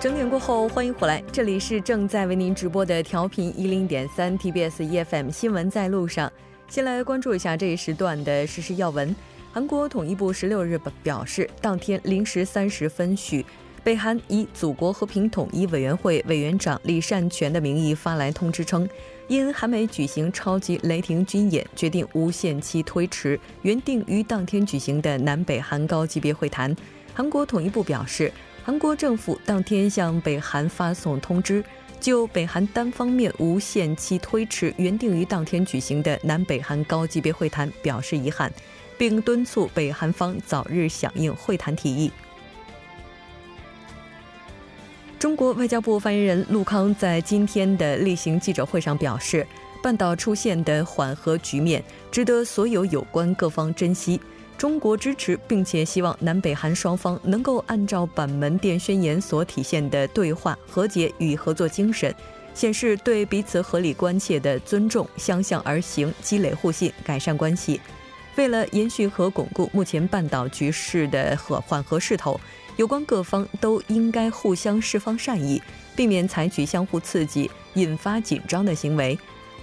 整点过后，欢迎回来，这里是正在为您直播的调频一零点三 TBS EFM 新闻在路上。先来关注一下这一时段的实时要闻。韩国统一部十六日表示，当天零时三十分许，北韩以祖国和平统一委员会委员长李善权的名义发来通知称，因韩美举行超级雷霆军演，决定无限期推迟原定于当天举行的南北韩高级别会谈。韩国统一部表示。韩国政府当天向北韩发送通知，就北韩单方面无限期推迟原定于当天举行的南北韩高级别会谈表示遗憾，并敦促北韩方早日响应会谈提议。中国外交部发言人陆康在今天的例行记者会上表示，半岛出现的缓和局面值得所有有关各方珍惜。中国支持，并且希望南北韩双方能够按照板门店宣言所体现的对话、和解与合作精神，显示对彼此合理关切的尊重，相向而行，积累互信，改善关系。为了延续和巩固目前半岛局势的和缓和势头，有关各方都应该互相释放善意，避免采取相互刺激、引发紧张的行为。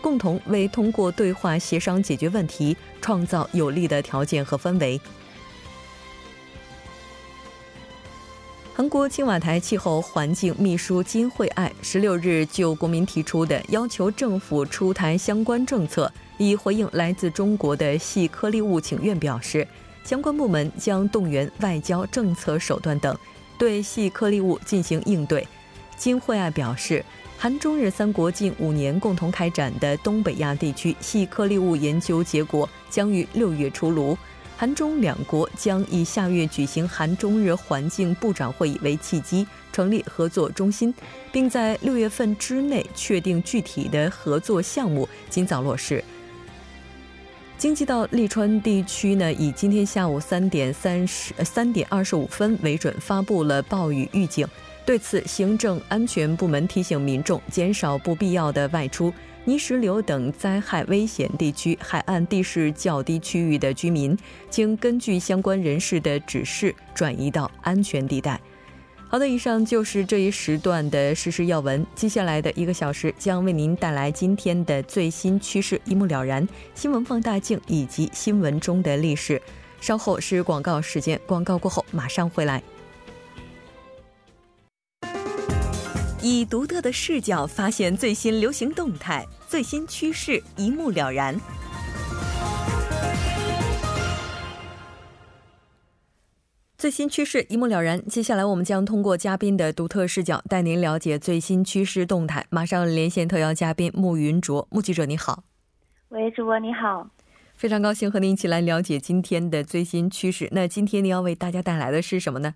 共同为通过对话协商解决问题创造有利的条件和氛围。韩国青瓦台气候环境秘书金惠爱十六日就国民提出的要求政府出台相关政策，以回应来自中国的细颗粒物请愿，表示相关部门将动员外交、政策手段等，对细颗粒物进行应对。金惠爱表示。韩中日三国近五年共同开展的东北亚地区细颗粒物研究结果将于六月出炉。韩中两国将以下月举行韩中日环境部长会议为契机，成立合作中心，并在六月份之内确定具体的合作项目，尽早落实。京畿道利川地区呢，以今天下午三点三十三点二十五分为准，发布了暴雨预警。对此，行政安全部门提醒民众减少不必要的外出。泥石流等灾害危险地区、海岸地势较低区域的居民，请根据相关人士的指示转移到安全地带。好的，以上就是这一时段的实时要闻。接下来的一个小时将为您带来今天的最新趋势，一目了然。新闻放大镜以及新闻中的历史。稍后是广告时间，广告过后马上回来。以独特的视角发现最新流行动态、最新趋势，一目了然。最新趋势一目了然。接下来，我们将通过嘉宾的独特视角，带您了解最新趋势动态。马上连线特邀嘉宾穆云卓，穆记者你好。喂，主播你好。非常高兴和您一起来了解今天的最新趋势。那今天您要为大家带来的是什么呢？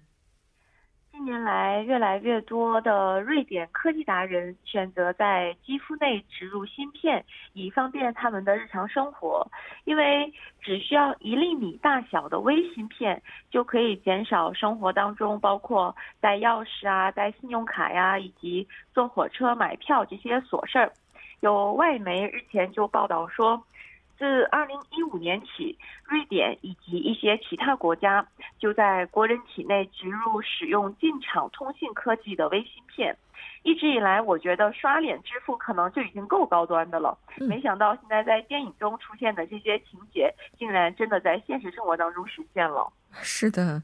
近年来，越来越多的瑞典科技达人选择在肌肤内植入芯片，以方便他们的日常生活。因为只需要一粒米大小的微芯片，就可以减少生活当中包括带钥匙啊、带信用卡呀，以及坐火车买票这些琐事儿。有外媒日前就报道说。自二零一五年起，瑞典以及一些其他国家就在国人体内植入使用进场通信科技的微芯片。一直以来，我觉得刷脸支付可能就已经够高端的了，没想到现在在电影中出现的这些情节，竟然真的在现实生活当中实现了。是的。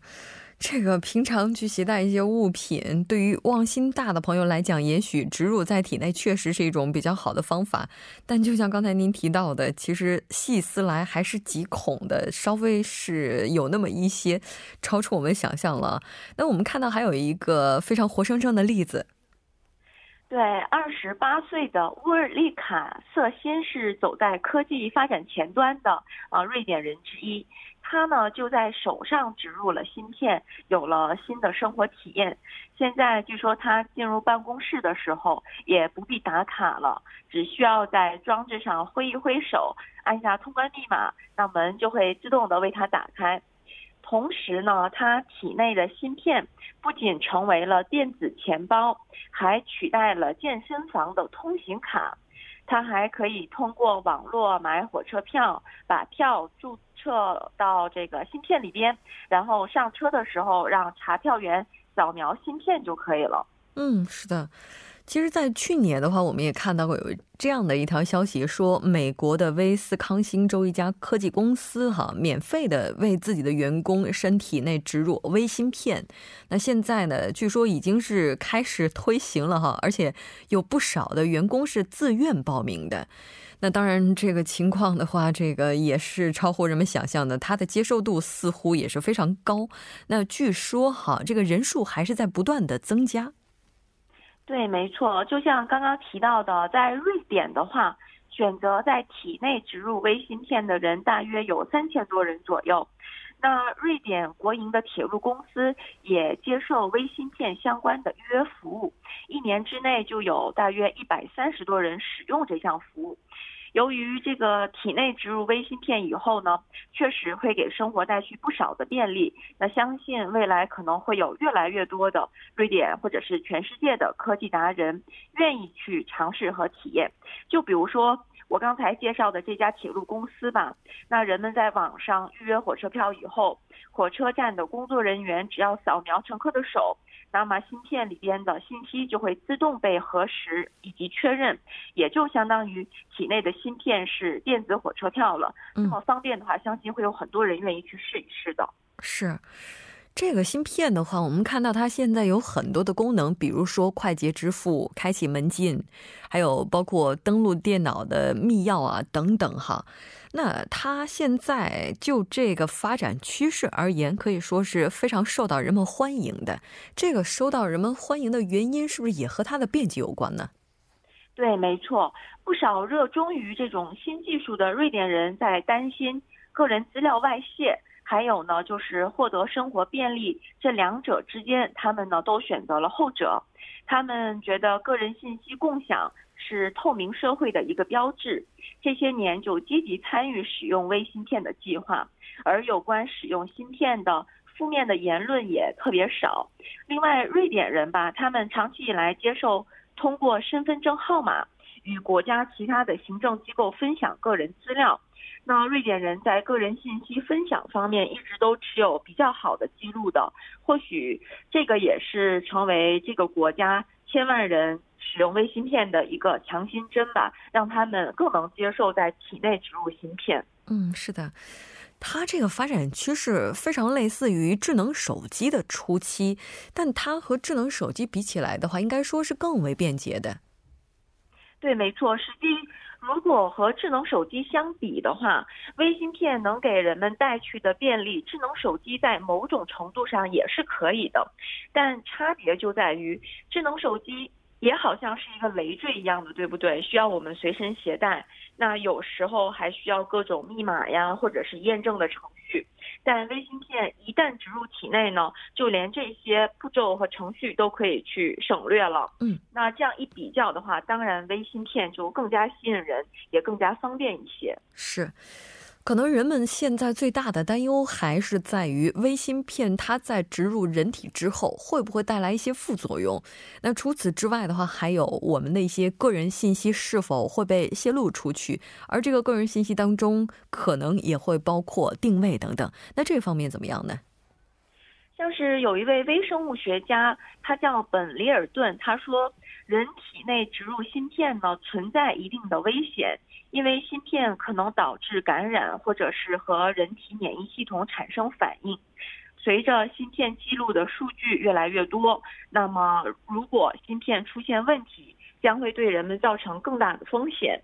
这个平常去携带一些物品，对于忘心大的朋友来讲，也许植入在体内确实是一种比较好的方法。但就像刚才您提到的，其实细思来还是极恐的，稍微是有那么一些超出我们想象了。那我们看到还有一个非常活生生的例子，对，二十八岁的乌尔利卡瑟辛是走在科技发展前端的啊瑞典人之一。他呢就在手上植入了芯片，有了新的生活体验。现在据说他进入办公室的时候也不必打卡了，只需要在装置上挥一挥手，按下通关密码，那门就会自动的为他打开。同时呢，他体内的芯片不仅成为了电子钱包，还取代了健身房的通行卡。他还可以通过网络买火车票，把票注册到这个芯片里边，然后上车的时候让查票员扫描芯片就可以了。嗯，是的。其实，在去年的话，我们也看到过有这样的一条消息，说美国的威斯康星州一家科技公司哈，免费的为自己的员工身体内植入微芯片。那现在呢，据说已经是开始推行了哈，而且有不少的员工是自愿报名的。那当然，这个情况的话，这个也是超乎人们想象的，它的接受度似乎也是非常高。那据说哈，这个人数还是在不断的增加。对，没错，就像刚刚提到的，在瑞典的话，选择在体内植入微芯片的人大约有三千多人左右。那瑞典国营的铁路公司也接受微芯片相关的预约服务，一年之内就有大约一百三十多人使用这项服务。由于这个体内植入微芯片以后呢，确实会给生活带去不少的便利。那相信未来可能会有越来越多的瑞典或者是全世界的科技达人愿意去尝试和体验。就比如说我刚才介绍的这家铁路公司吧，那人们在网上预约火车票以后，火车站的工作人员只要扫描乘客的手。那么芯片里边的信息就会自动被核实以及确认，也就相当于体内的芯片是电子火车票了。那么方便的话，相信会有很多人愿意去试一试的。是。这个芯片的话，我们看到它现在有很多的功能，比如说快捷支付、开启门禁，还有包括登录电脑的密钥啊等等哈。那它现在就这个发展趋势而言，可以说是非常受到人们欢迎的。这个受到人们欢迎的原因，是不是也和它的便捷有关呢？对，没错，不少热衷于这种新技术的瑞典人在担心个人资料外泄。还有呢，就是获得生活便利，这两者之间，他们呢都选择了后者。他们觉得个人信息共享是透明社会的一个标志。这些年就积极参与使用微芯片的计划，而有关使用芯片的负面的言论也特别少。另外，瑞典人吧，他们长期以来接受通过身份证号码与国家其他的行政机构分享个人资料。那瑞典人在个人信息分享方面一直都持有比较好的记录的，或许这个也是成为这个国家千万人使用微芯片的一个强心针吧，让他们更能接受在体内植入芯片。嗯，是的，它这个发展趋势非常类似于智能手机的初期，但它和智能手机比起来的话，应该说是更为便捷的。对，没错，实际。如果和智能手机相比的话，微芯片能给人们带去的便利，智能手机在某种程度上也是可以的，但差别就在于智能手机。也好像是一个累赘一样的，对不对？需要我们随身携带，那有时候还需要各种密码呀，或者是验证的程序。但微芯片一旦植入体内呢，就连这些步骤和程序都可以去省略了。嗯，那这样一比较的话，当然微芯片就更加吸引人，也更加方便一些。是。可能人们现在最大的担忧还是在于微芯片，它在植入人体之后会不会带来一些副作用？那除此之外的话，还有我们的一些个人信息是否会被泄露出去？而这个个人信息当中，可能也会包括定位等等。那这方面怎么样呢？像是有一位微生物学家，他叫本里尔顿，他说，人体内植入芯片呢，存在一定的危险。因为芯片可能导致感染，或者是和人体免疫系统产生反应。随着芯片记录的数据越来越多，那么如果芯片出现问题，将会对人们造成更大的风险。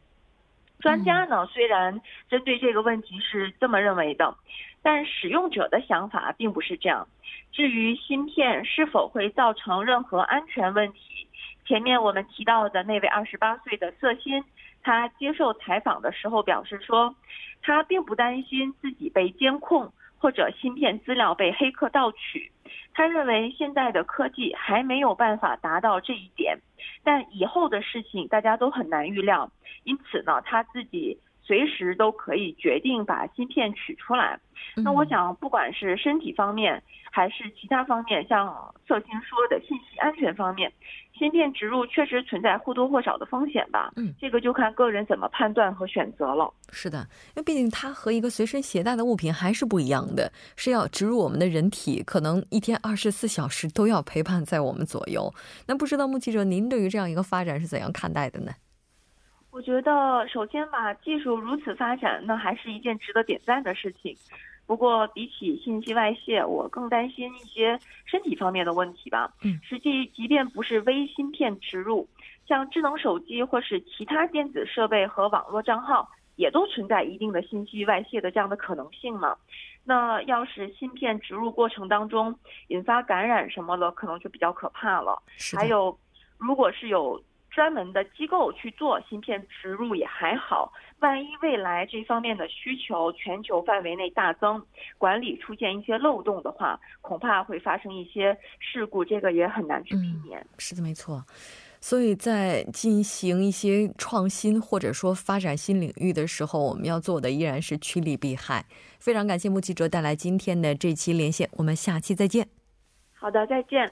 专家呢，虽然针对这个问题是这么认为的，但使用者的想法并不是这样。至于芯片是否会造成任何安全问题，前面我们提到的那位二十八岁的色心。他接受采访的时候表示说，他并不担心自己被监控或者芯片资料被黑客盗取。他认为现在的科技还没有办法达到这一点，但以后的事情大家都很难预料。因此呢，他自己。随时都可以决定把芯片取出来。那我想，不管是身体方面还是其他方面，像色星说的信息安全方面，芯片植入确实存在或多或少的风险吧。嗯，这个就看个人怎么判断和选择了。是的，因为毕竟它和一个随身携带的物品还是不一样的，是要植入我们的人体，可能一天二十四小时都要陪伴在我们左右。那不知道目击者，您对于这样一个发展是怎样看待的呢？我觉得，首先吧，技术如此发展，那还是一件值得点赞的事情。不过，比起信息外泄，我更担心一些身体方面的问题吧。嗯，实际即便不是微芯片植入，像智能手机或是其他电子设备和网络账号，也都存在一定的信息外泄的这样的可能性嘛。那要是芯片植入过程当中引发感染什么的，可能就比较可怕了。还有，如果是有。专门的机构去做芯片植入也还好，万一未来这方面的需求全球范围内大增，管理出现一些漏洞的话，恐怕会发生一些事故，这个也很难去避免。是的，没错。所以在进行一些创新或者说发展新领域的时候，我们要做的依然是趋利避害。非常感谢穆记者带来今天的这期连线，我们下期再见。好的，再见。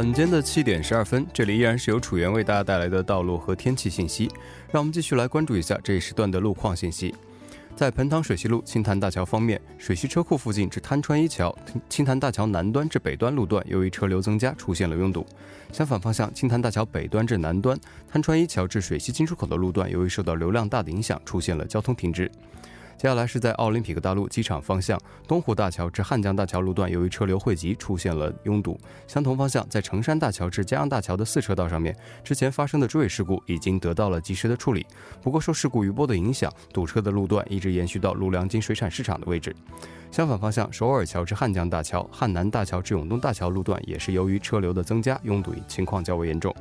晚间的七点十二分，这里依然是由楚源为大家带来的道路和天气信息。让我们继续来关注一下这一时段的路况信息。在彭塘水西路青潭大桥方面，水西车库附近至滩川一桥、青潭大桥南端至北端路段，由于车流增加，出现了拥堵。相反方向，青潭大桥北端至南端、滩川一桥至水西进出口的路段，由于受到流量大的影响，出现了交通停滞。接下来是在奥林匹克大陆机场方向东湖大桥至汉江大桥路段，由于车流汇集，出现了拥堵。相同方向，在成山大桥至江阳大桥的四车道上面，之前发生的追尾事故已经得到了及时的处理。不过，受事故余波的影响，堵车的路段一直延续到陆良金水产市场的位置。相反方向，首尔桥至汉江大桥、汉南大桥至永东大桥路段，也是由于车流的增加，拥堵情况较为严重。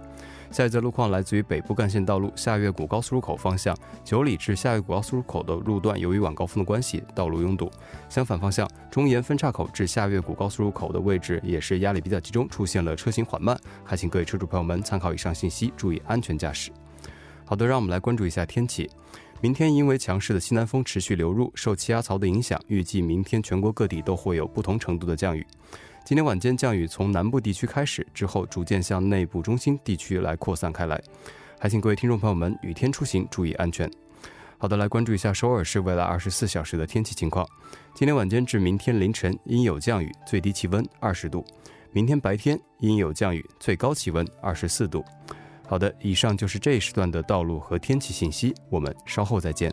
下一则路况来自于北部干线道路下月谷高速入口方向九里至下月谷高速入口的路段，由于晚高峰的关系，道路拥堵。相反方向中沿分岔口至下月谷高速入口的位置也是压力比较集中，出现了车行缓慢。还请各位车主朋友们参考以上信息，注意安全驾驶。好的，让我们来关注一下天气。明天因为强势的西南风持续流入，受气压槽的影响，预计明天全国各地都会有不同程度的降雨。今天晚间降雨从南部地区开始，之后逐渐向内部中心地区来扩散开来。还请各位听众朋友们雨天出行注意安全。好的，来关注一下首尔市未来二十四小时的天气情况。今天晚间至明天凌晨阴有降雨，最低气温二十度；明天白天阴有降雨，最高气温二十四度。好的，以上就是这一时段的道路和天气信息，我们稍后再见。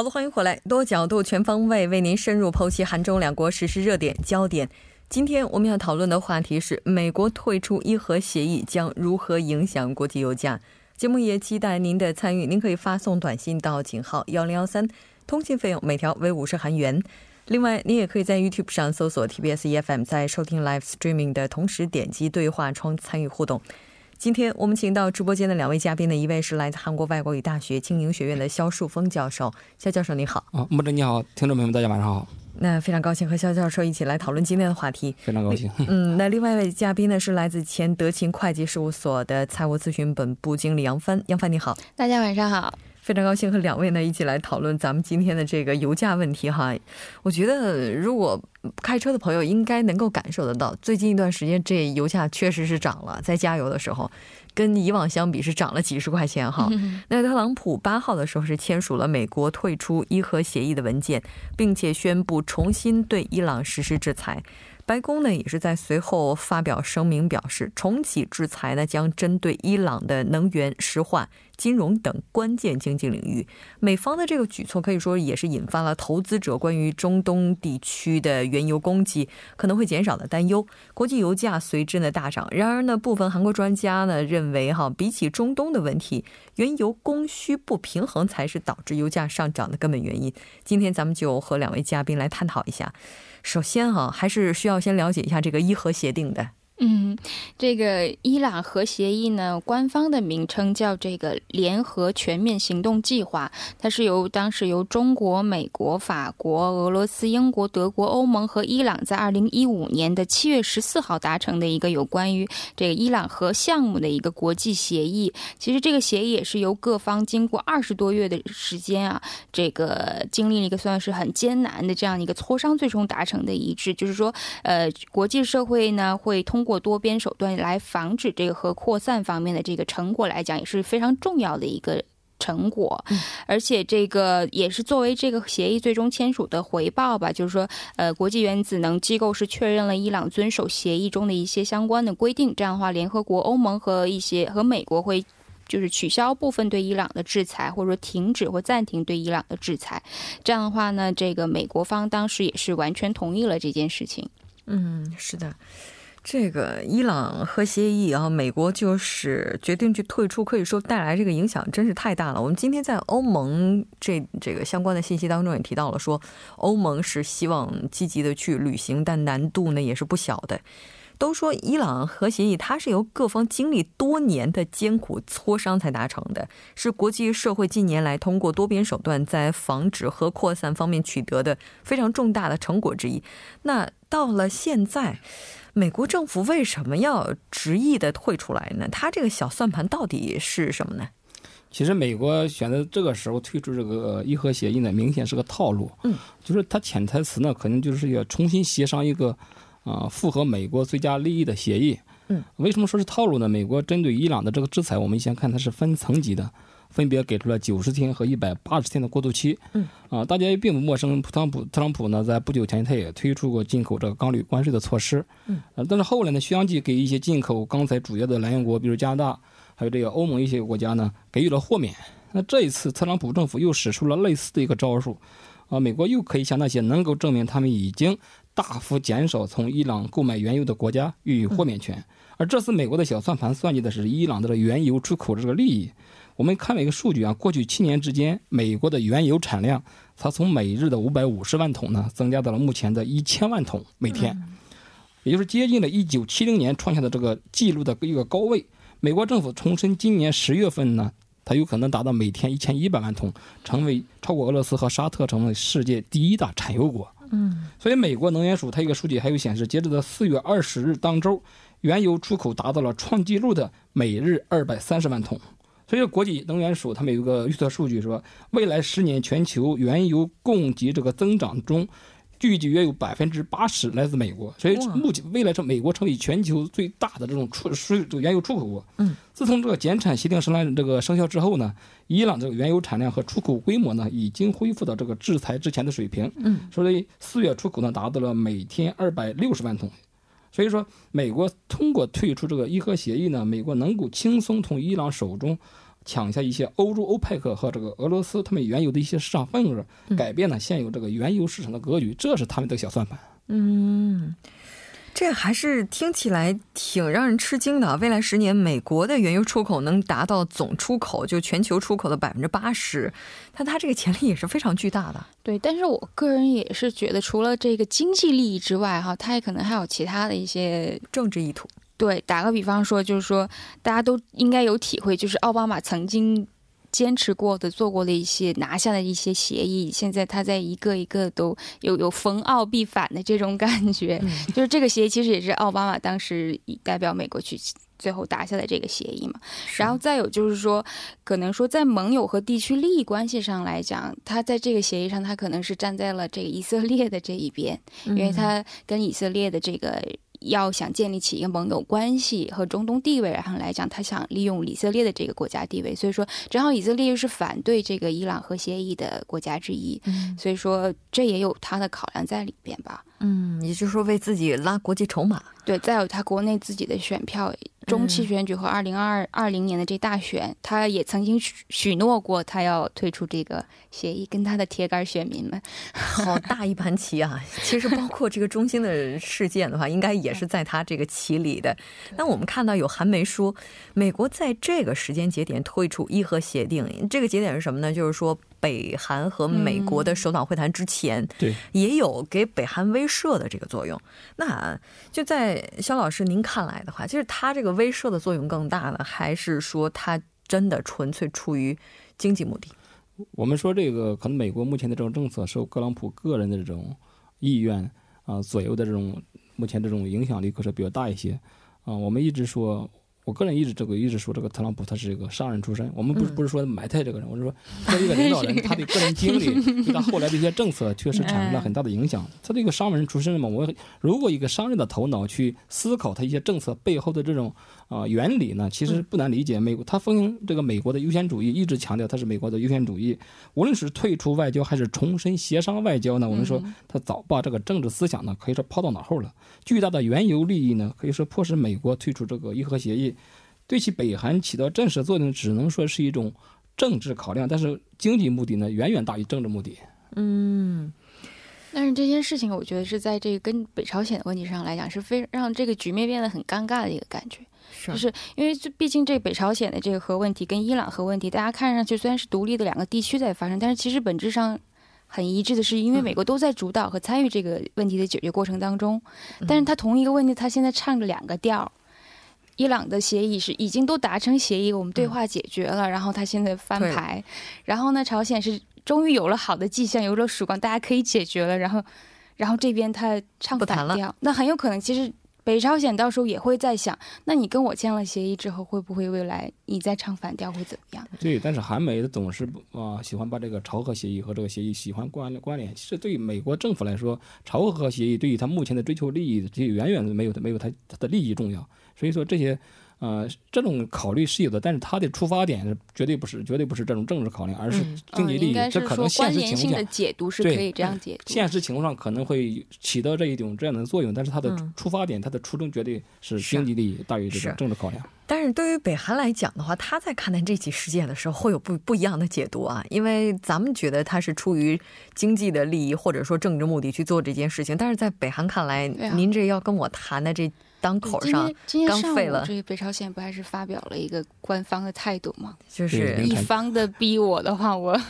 好的，欢迎回来，多角度、全方位为您深入剖析韩中两国实时热点焦点。今天我们要讨论的话题是：美国退出伊核协议将如何影响国际油价？节目也期待您的参与，您可以发送短信到井号幺零幺三，通信费用每条为五十韩元。另外，您也可以在 YouTube 上搜索 TBS EFM，在收听 Live Streaming 的同时点击对话窗参与互动。今天我们请到直播间的两位嘉宾呢，一位是来自韩国外国语大学经营学院的肖树峰教授，肖教授你好。啊，穆哲你好，听众朋友们大家晚上好。那非常高兴和肖教授一起来讨论今天的话题。非常高兴。嗯，那另外一位嘉宾呢是来自前德勤会计事务所的财务咨询本部经理杨帆，杨帆你好。大家晚上好。非常高兴和两位呢一起来讨论咱们今天的这个油价问题哈。我觉得如果开车的朋友应该能够感受得到，最近一段时间这油价确实是涨了，在加油的时候。跟以往相比是涨了几十块钱哈。那特朗普八号的时候是签署了美国退出伊核协议的文件，并且宣布重新对伊朗实施制裁。白宫呢也是在随后发表声明，表示重启制裁呢将针对伊朗的能源、石化。金融等关键经济领域，美方的这个举措可以说也是引发了投资者关于中东地区的原油供给可能会减少的担忧，国际油价随之呢大涨。然而呢，部分韩国专家呢认为，哈，比起中东的问题，原油供需不平衡才是导致油价上涨的根本原因。今天咱们就和两位嘉宾来探讨一下。首先哈，还是需要先了解一下这个伊核协定的。嗯，这个伊朗核协议呢，官方的名称叫这个联合全面行动计划，它是由当时由中国、美国、法国、俄罗斯、英国、德国、欧盟和伊朗在二零一五年的七月十四号达成的一个有关于这个伊朗核项目的一个国际协议。其实这个协议也是由各方经过二十多月的时间啊，这个经历了一个算是很艰难的这样一个磋商，最终达成的一致，就是说，呃，国际社会呢会通。过多边手段来防止这个核扩散方面的这个成果来讲，也是非常重要的一个成果。而且这个也是作为这个协议最终签署的回报吧，就是说，呃，国际原子能机构是确认了伊朗遵守协议中的一些相关的规定。这样的话，联合国、欧盟和一些和美国会就是取消部分对伊朗的制裁，或者说停止或暂停对伊朗的制裁。这样的话呢，这个美国方当时也是完全同意了这件事情。嗯，是的。这个伊朗核协议啊，美国就是决定去退出，可以说带来这个影响真是太大了。我们今天在欧盟这这个相关的信息当中也提到了，说欧盟是希望积极的去履行，但难度呢也是不小的。都说伊朗核协议它是由各方经历多年的艰苦磋商才达成的，是国际社会近年来通过多边手段在防止核扩散方面取得的非常重大的成果之一。那到了现在。美国政府为什么要执意的退出来呢？他这个小算盘到底是什么呢？其实美国选择这个时候退出这个伊核协议呢，明显是个套路。嗯，就是他潜台词呢，可能就是要重新协商一个啊符合美国最佳利益的协议。嗯，为什么说是套路呢？美国针对伊朗的这个制裁，我们先看它是分层级的。分别给出了九十天和一百八十天的过渡期。嗯，啊，大家也并不陌生，特朗普特朗普呢，在不久前他也推出过进口这个钢铝关税的措施。嗯，但是后来呢，相继给一些进口钢材主要的来源国，比如加拿大，还有这个欧盟一些国家呢，给予了豁免。那这一次，特朗普政府又使出了类似的一个招数，啊，美国又可以向那些能够证明他们已经大幅减少从伊朗购买原油的国家予以豁免权。而这次美国的小算盘算计的是伊朗的原油出口的这个利益。我们看了一个数据啊，过去七年之间，美国的原油产量，它从每日的五百五十万桶呢，增加到了目前的一千万桶每天，也就是接近了一九七零年创下的这个记录的一个高位。美国政府重申，今年十月份呢，它有可能达到每天一千一百万桶，成为超过俄罗斯和沙特，成为世界第一大产油国。嗯，所以美国能源署它一个数据还有显示，截止到四月二十日当周，原油出口达到了创纪录的每日二百三十万桶。所以，国际能源署他们有一个预测数据，说未来十年全球原油供给这个增长中，预计约有百分之八十来自美国。所以，目前未来是美国成为全球最大的这种出输这个原油出口国。嗯，自从这个减产协定生来这个生效之后呢，伊朗这个原油产量和出口规模呢，已经恢复到这个制裁之前的水平。嗯，所以四月出口呢，达到了每天二百六十万桶。所以说，美国通过退出这个伊核协议呢，美国能够轻松从伊朗手中抢下一些欧洲欧佩克和这个俄罗斯他们原有的一些市场份额，改变了现有这个原油市场的格局，这是他们的小算盘。嗯。这还是听起来挺让人吃惊的。未来十年，美国的原油出口能达到总出口就全球出口的百分之八十，但它这个潜力也是非常巨大的。对，但是我个人也是觉得，除了这个经济利益之外，哈，它也可能还有其他的一些政治意图。对，打个比方说，就是说大家都应该有体会，就是奥巴马曾经。坚持过的、做过的一些拿下的一些协议，现在他在一个一个都有有逢奥必反的这种感觉。就是这个协议其实也是奥巴马当时代表美国去最后达下的这个协议嘛。然后再有就是说，可能说在盟友和地区利益关系上来讲，他在这个协议上他可能是站在了这个以色列的这一边，因为他跟以色列的这个。要想建立起一个盟友关系和中东地位，然后来讲，他想利用以色列的这个国家地位，所以说正好以色列又是反对这个伊朗核协议的国家之一，所以说这也有他的考量在里边吧。嗯，也就是说为自己拉国际筹码。对，再有他国内自己的选票。中期选举和二零二二零年的这大选，他也曾经许许诺过，他要退出这个协议，跟他的铁杆选民们。好大一盘棋啊！其实包括这个中兴的事件的话，应该也是在他这个棋里的。那我们看到有韩媒说，美国在这个时间节点退出伊核协定，这个节点是什么呢？就是说。北韩和美国的首脑会谈之前，对，也有给北韩威慑的这个作用。那就在肖老师您看来的话，就是他这个威慑的作用更大呢，还是说他真的纯粹出于经济目的？我们说这个可能美国目前的这种政策受特朗普个人的这种意愿啊左右的这种目前这种影响力可是比较大一些啊。我们一直说。我个人一直这个一直说这个特朗普他是一个商人出身，我们不是不是说埋汰这个人，我是说作为一个领导人，他的个人经历 对他后来的一些政策确实产生了很大的影响。他这个商人出身嘛，我如果一个商人的头脑去思考他一些政策背后的这种啊原理呢，其实不难理解。美国他奉行这个美国的优先主义，一直强调他是美国的优先主义，无论是退出外交还是重申协商外交呢，我们说他早把这个政治思想呢可以说抛到脑后了。巨大的原油利益呢，可以说迫使美国退出这个伊核协议。对其北韩起到震慑作用，只能说是一种政治考量，但是经济目的呢，远远大于政治目的。嗯，但是这件事情，我觉得是在这个跟北朝鲜的问题上来讲，是非让这个局面变得很尴尬的一个感觉。是，就是因为这毕竟这北朝鲜的这个核问题跟伊朗核问题，大家看上去虽然是独立的两个地区在发生，但是其实本质上很一致的是，因为美国都在主导和参与这个问题的解决过程当中。但是他同一个问题，他现在唱着两个调。伊朗的协议是已经都达成协议，我们对话解决了，然后他现在翻牌，然后呢，朝鲜是终于有了好的迹象，有了曙光，大家可以解决了，然后，然后这边他唱反调，那很有可能其实北朝鲜到时候也会在想，那你跟我签了协议之后，会不会未来你再唱反调会怎么样？对，但是韩美总是啊喜欢把这个朝核协议和这个协议喜欢关关联，其实对于美国政府来说，朝核协议对于他目前的追求利益，这远远没有没有他他的利益重要。所以说这些，呃，这种考虑是有的，但是它的出发点绝对不是，绝对不是这种政治考量，而是经济利益。这可能现实情况下解读是可以这样解读。现实情况上可能会起到这一种这样的作用，但是它的出发点，它的初衷绝对是经济利益大于这种政治考量。但是对于北韩来讲的话，他在看待这起事件的时候会有不不一样的解读啊，因为咱们觉得他是出于经济的利益或者说政治目的去做这件事情，但是在北韩看来，您这要跟我谈的这。当口上刚废了，这北朝鲜不还是发表了一个官方的态度吗？就是一方的逼我的话，我。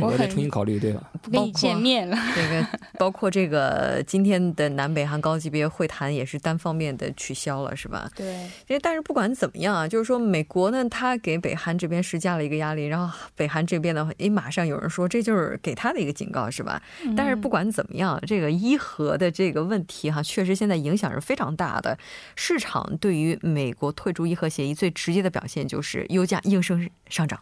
我得重新考虑，对吧？不跟你见面了。这个包括这个今天的南北韩高级别会谈也是单方面的取消了，是吧？对。因为但是不管怎么样啊，就是说美国呢，他给北韩这边施加了一个压力，然后北韩这边呢，诶，马上有人说这就是给他的一个警告，是吧？但是不管怎么样，这个伊核的这个问题哈，确实现在影响是非常大的。市场对于美国退出伊核协议最直接的表现就是油价应声上涨。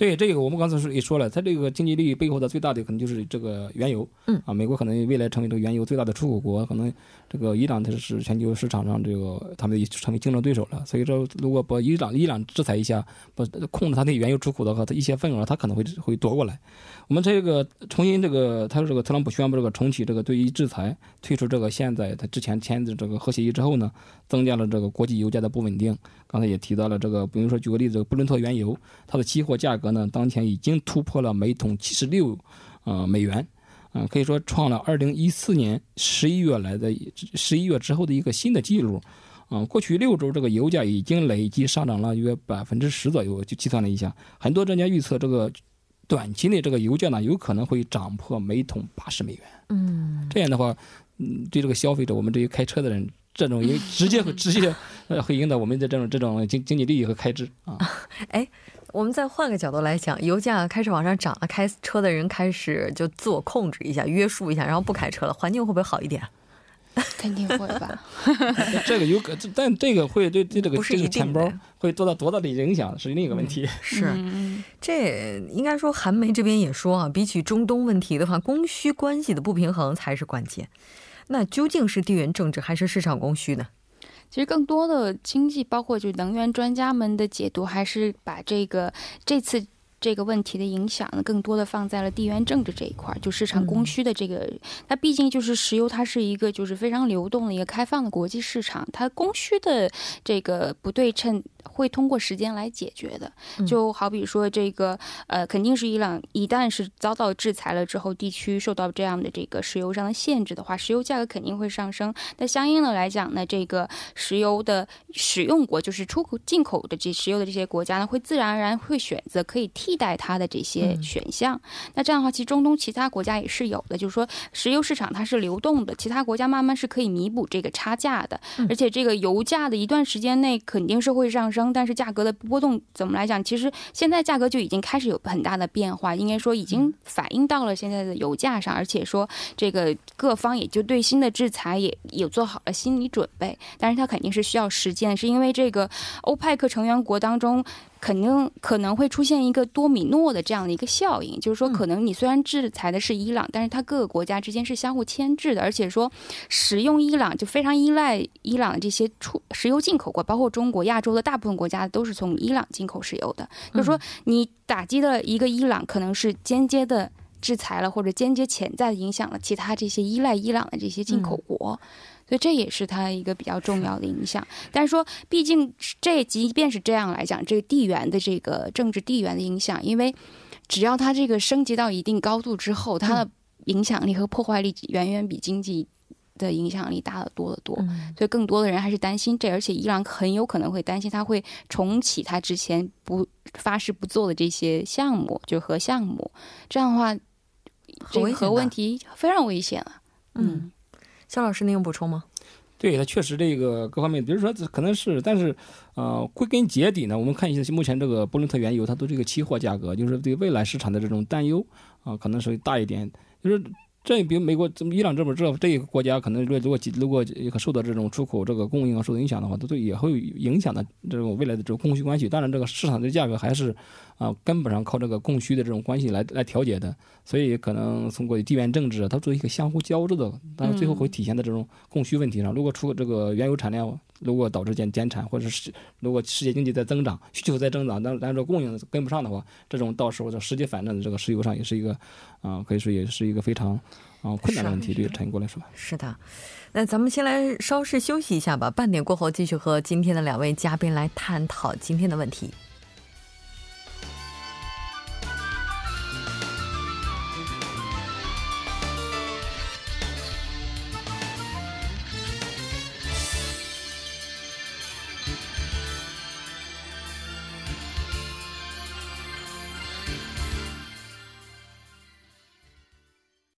对这个，我们刚才说也说了，它这个经济利益背后的最大的可能就是这个原油。嗯啊，美国可能未来成为这个原油最大的出口国，可能这个伊朗它是全球市场上这个他们成为竞争对手了。所以说，如果把伊朗伊朗制裁一下，不控制它的原油出口的话，它一些份额它可能会会夺过来。我们这个重新这个，他说这个特朗普宣布这个重启这个对于制裁，退出这个现在他之前签的这个核协议之后呢，增加了这个国际油价的不稳定。刚才也提到了这个，比如说举个例子，布伦特原油，它的期货价格呢，当前已经突破了每桶七十六，呃美元，啊，可以说创了二零一四年十一月来的十一月之后的一个新的记录，啊，过去六周这个油价已经累计上涨了约百分之十左右，就计算了一下，很多专家预测这个短期内这个油价呢，有可能会涨破每桶八十美元，嗯，这样的话，嗯，对这个消费者，我们这些开车的人。这种影直接会 直接呃会影响我们的这种这种经经济利益和开支啊。哎，我们再换个角度来讲，油价开始往上涨了，开车的人开始就自我控制一下，约束一下，然后不开车了，环境会不会好一点？肯定会吧。这个有可，但这个会对对这个这个钱包会做到多大的影响是另一个问题。是，这应该说韩媒这边也说啊，比起中东问题的话，供需关系的不平衡才是关键。那究竟是地缘政治还是市场供需呢？其实更多的经济，包括就能源专家们的解读，还是把这个这次这个问题的影响呢，更多的放在了地缘政治这一块，就市场供需的这个。它毕竟就是石油，它是一个就是非常流动的一个开放的国际市场，它供需的这个不对称。会通过时间来解决的，就好比说这个，呃，肯定是伊朗一旦是遭到制裁了之后，地区受到这样的这个石油上的限制的话，石油价格肯定会上升。那相应的来讲呢，这个石油的使用国，就是出口进口的这石油的这些国家呢，会自然而然会选择可以替代它的这些选项。那这样的话，其实中东其他国家也是有的，就是说石油市场它是流动的，其他国家慢慢是可以弥补这个差价的。而且这个油价的一段时间内肯定是会上。升，但是价格的波动怎么来讲？其实现在价格就已经开始有很大的变化，应该说已经反映到了现在的油价上，而且说这个各方也就对新的制裁也有做好了心理准备，但是它肯定是需要时间，是因为这个欧派克成员国当中。肯定可能会出现一个多米诺的这样的一个效应，就是说，可能你虽然制裁的是伊朗，但是它各个国家之间是相互牵制的，而且说，使用伊朗就非常依赖伊朗的这些出石油进口国，包括中国、亚洲的大部分国家都是从伊朗进口石油的。就是说，你打击的一个伊朗，可能是间接的制裁了，或者间接潜在的影响了其他这些依赖伊朗的这些进口国。所以这也是它一个比较重要的影响，但是说，毕竟这即便是这样来讲，这个地缘的这个政治地缘的影响，因为只要它这个升级到一定高度之后，它的影响力和破坏力远远比经济的影响力大得多得多。所以更多的人还是担心这，而且伊朗很有可能会担心它会重启它之前不发誓不做的这些项目，就核项目。这样的话，这个核问题非常危险了。嗯。肖老师，您有补充吗？对，它确实这个各方面，比如说可能是，但是呃，归根结底呢，我们看一下目前这个布伦特原油，它都这个期货价格，就是对未来市场的这种担忧啊，可能是大一点，就是。这比美国、这伊朗这边这这一个国家，可能如果如果如果受到这种出口这个供应啊受到影响的话，都对也会影响的这种未来的这种供需关系。当然，这个市场的价格还是啊根本上靠这个供需的这种关系来来调节的。所以可能通过地缘政治，它作为一个相互交织的，但是最后会体现在这种供需问题上。如果出这个原油产量。如果导致减减产，或者是如果世界经济在增长，需求在增长，但但是供应跟不上的话，这种到时候的实际反正的这个石油上也是一个，啊，可以说也是一个非常啊困难的问题，对产业过来说。是的，那咱们先来稍事休息一下吧，半点过后继续和今天的两位嘉宾来探讨今天的问题。